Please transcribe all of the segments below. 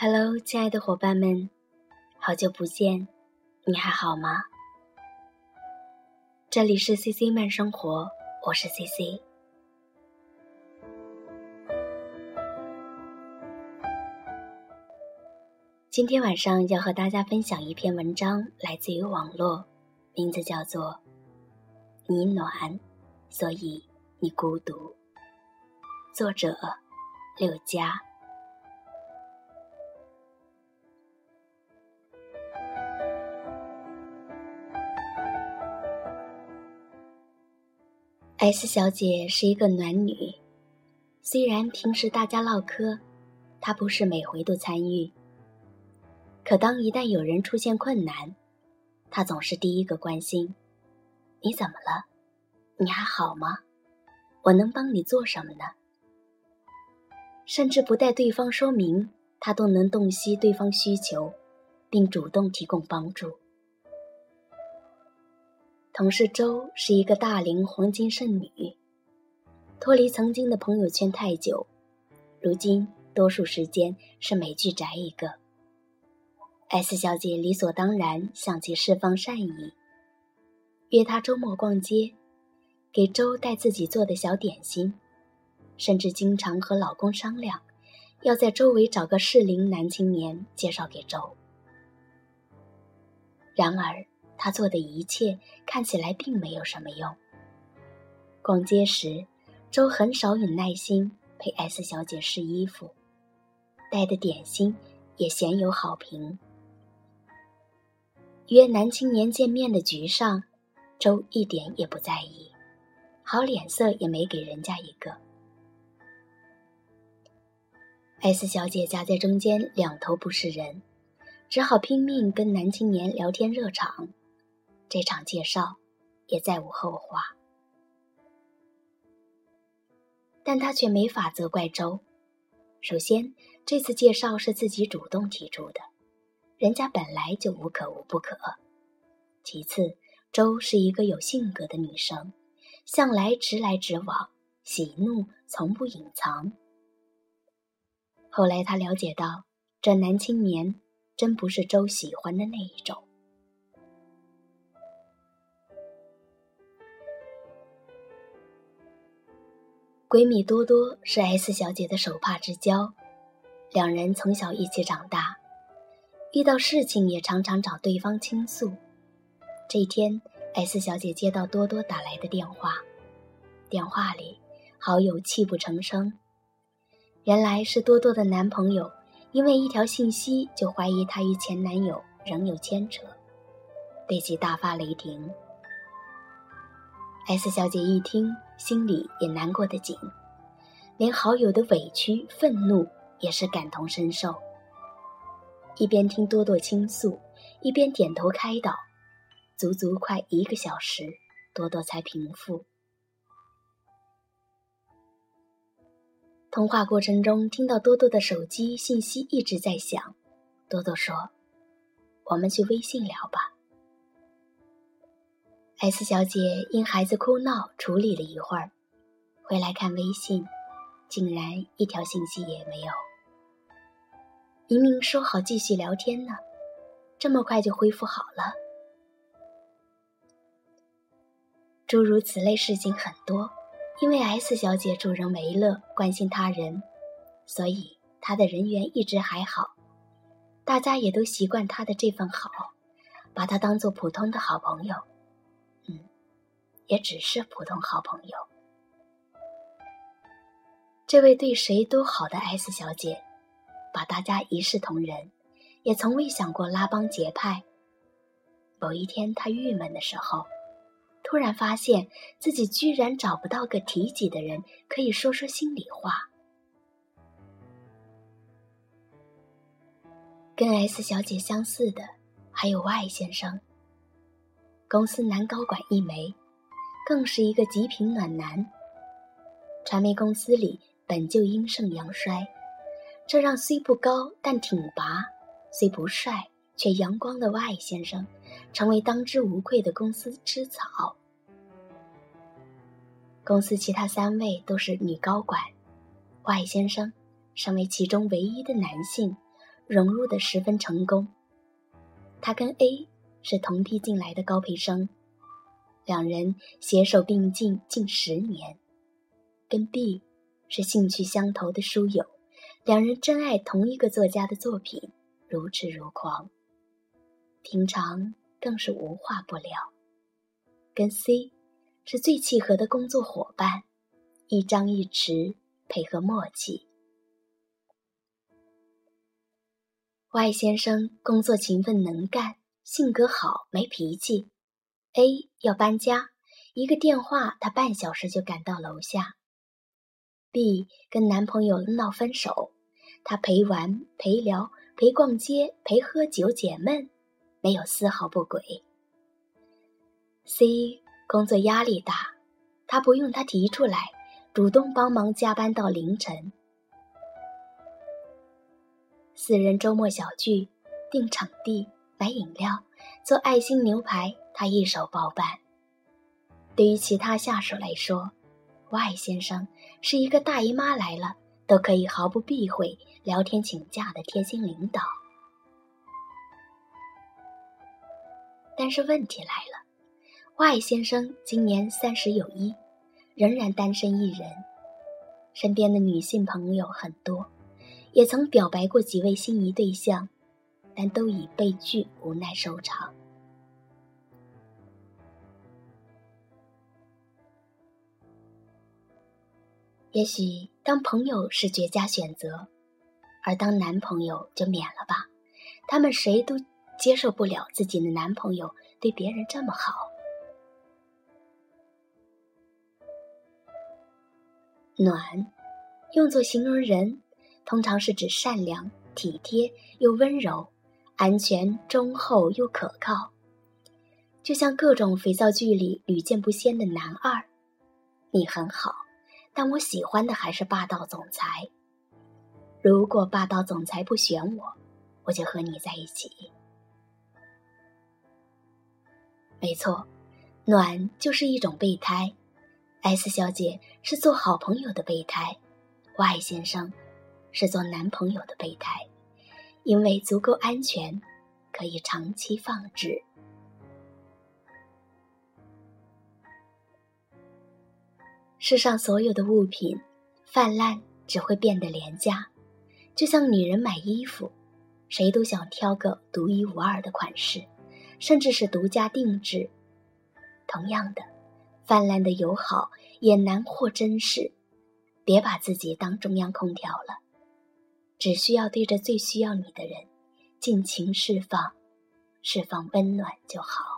Hello，亲爱的伙伴们，好久不见，你还好吗？这里是 CC 慢生活，我是 CC。今天晚上要和大家分享一篇文章，来自于网络，名字叫做《你暖，所以你孤独》，作者六佳。S 小姐是一个暖女，虽然平时大家唠嗑，她不是每回都参与。可当一旦有人出现困难，她总是第一个关心：“你怎么了？你还好吗？我能帮你做什么呢？”甚至不待对方说明，她都能洞悉对方需求，并主动提供帮助。同事周是一个大龄黄金剩女，脱离曾经的朋友圈太久，如今多数时间是美剧宅一个。S 小姐理所当然向其释放善意，约他周末逛街，给周带自己做的小点心，甚至经常和老公商量，要在周围找个适龄男青年介绍给周。然而。他做的一切看起来并没有什么用。逛街时，周很少有耐心陪 S 小姐试衣服，带的点心也鲜有好评。约男青年见面的局上，周一点也不在意，好脸色也没给人家一个。S 小姐夹在中间，两头不是人，只好拼命跟男青年聊天热场。这场介绍也再无后话，但他却没法责怪周。首先，这次介绍是自己主动提出的，人家本来就无可无不可；其次，周是一个有性格的女生，向来直来直往，喜怒从不隐藏。后来他了解到，这男青年真不是周喜欢的那一种。闺蜜多多是 S 小姐的手帕之交，两人从小一起长大，遇到事情也常常找对方倾诉。这天，S 小姐接到多多打来的电话，电话里好友泣不成声。原来是多多的男朋友，因为一条信息就怀疑她与前男友仍有牵扯，对其大发雷霆。S 小姐一听，心里也难过的紧，连好友的委屈、愤怒也是感同身受。一边听多多倾诉，一边点头开导，足足快一个小时，多多才平复。通话过程中，听到多多的手机信息一直在响，多多说：“我们去微信聊吧。” S 小姐因孩子哭闹处理了一会儿，回来看微信，竟然一条信息也没有。明明说好继续聊天呢，这么快就恢复好了。诸如此类事情很多，因为 S 小姐助人为乐，关心他人，所以她的人缘一直还好，大家也都习惯她的这份好，把她当做普通的好朋友。也只是普通好朋友。这位对谁都好的 S 小姐，把大家一视同仁，也从未想过拉帮结派。某一天，她郁闷的时候，突然发现自己居然找不到个提及的人可以说说心里话。跟 S 小姐相似的还有 Y 先生，公司男高管一枚。更是一个极品暖男。传媒公司里本就阴盛阳衰，这让虽不高但挺拔，虽不帅却阳光的 Y 先生，成为当之无愧的公司之草。公司其他三位都是女高管，Y 先生身为其中唯一的男性，融入的十分成功。他跟 A 是同批进来的高培生，两人携手并进近十年。跟 B 是兴趣相投的书友，两人真爱同一个作家的作品，如痴如狂。平常更是无话不聊。跟 C 是最契合的工作伙伴，一张一弛，配合默契。Y 先生工作勤奋能干，性格好，没脾气。A 要搬家，一个电话，他半小时就赶到楼下。B 跟男朋友闹分手，他陪玩、陪聊、陪逛街、陪喝酒解闷，没有丝毫不轨。C 工作压力大，他不用他提出来，主动帮忙加班到凌晨。四人周末小聚，定场地、买饮料、做爱心牛排，他一手包办。对于其他下属来说，Y 先生是一个大姨妈来了都可以毫不避讳聊天请假的贴心领导。但是问题来了，Y 先生今年三十有一，仍然单身一人，身边的女性朋友很多。也曾表白过几位心仪对象，但都以被拒无奈收场。也许当朋友是绝佳选择，而当男朋友就免了吧。他们谁都接受不了自己的男朋友对别人这么好。暖，用作形容人。通常是指善良、体贴又温柔，安全、忠厚又可靠，就像各种肥皂剧里屡见不鲜的男二。你很好，但我喜欢的还是霸道总裁。如果霸道总裁不选我，我就和你在一起。没错，暖就是一种备胎。S 小姐是做好朋友的备胎，Y 先生。是做男朋友的备胎，因为足够安全，可以长期放置。世上所有的物品泛滥只会变得廉价，就像女人买衣服，谁都想挑个独一无二的款式，甚至是独家定制。同样的，泛滥的友好也难获珍视。别把自己当中央空调了。只需要对着最需要你的人尽情释放，释放温暖就好。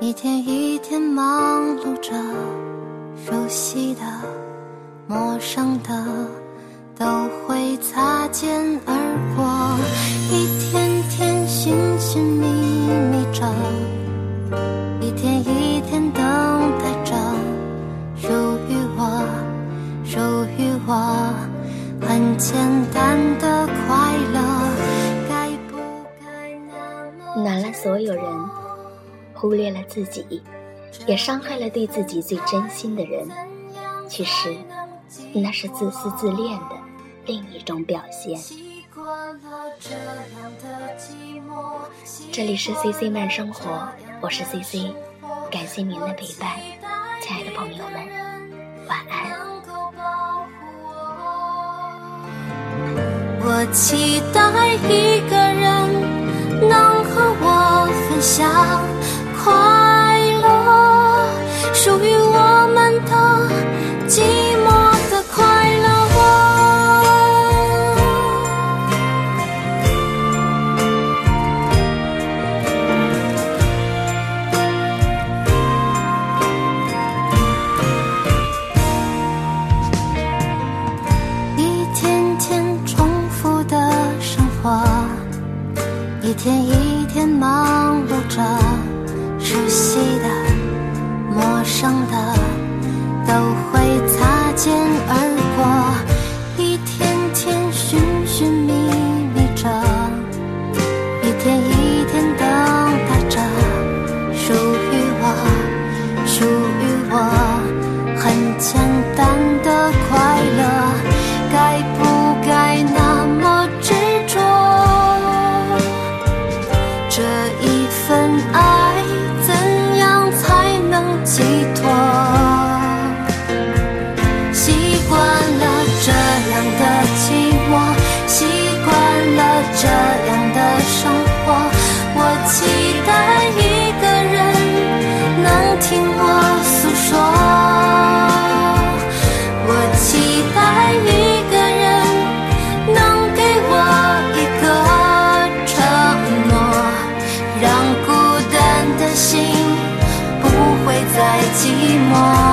一天一天忙碌着，熟悉的、陌生的都会擦肩而过。一天天寻寻觅觅着，一天一天等待着，属于我，属于我，很简单的快乐。该不该那么难了所有人。忽略了自己，也伤害了对自己最真心的人。其实，那是自私自恋的另一种表现。这里是 C C 慢生活，我是 C C，感谢您的陪伴，亲爱的朋友们，晚安。我期待一个人能和我分享快。寞。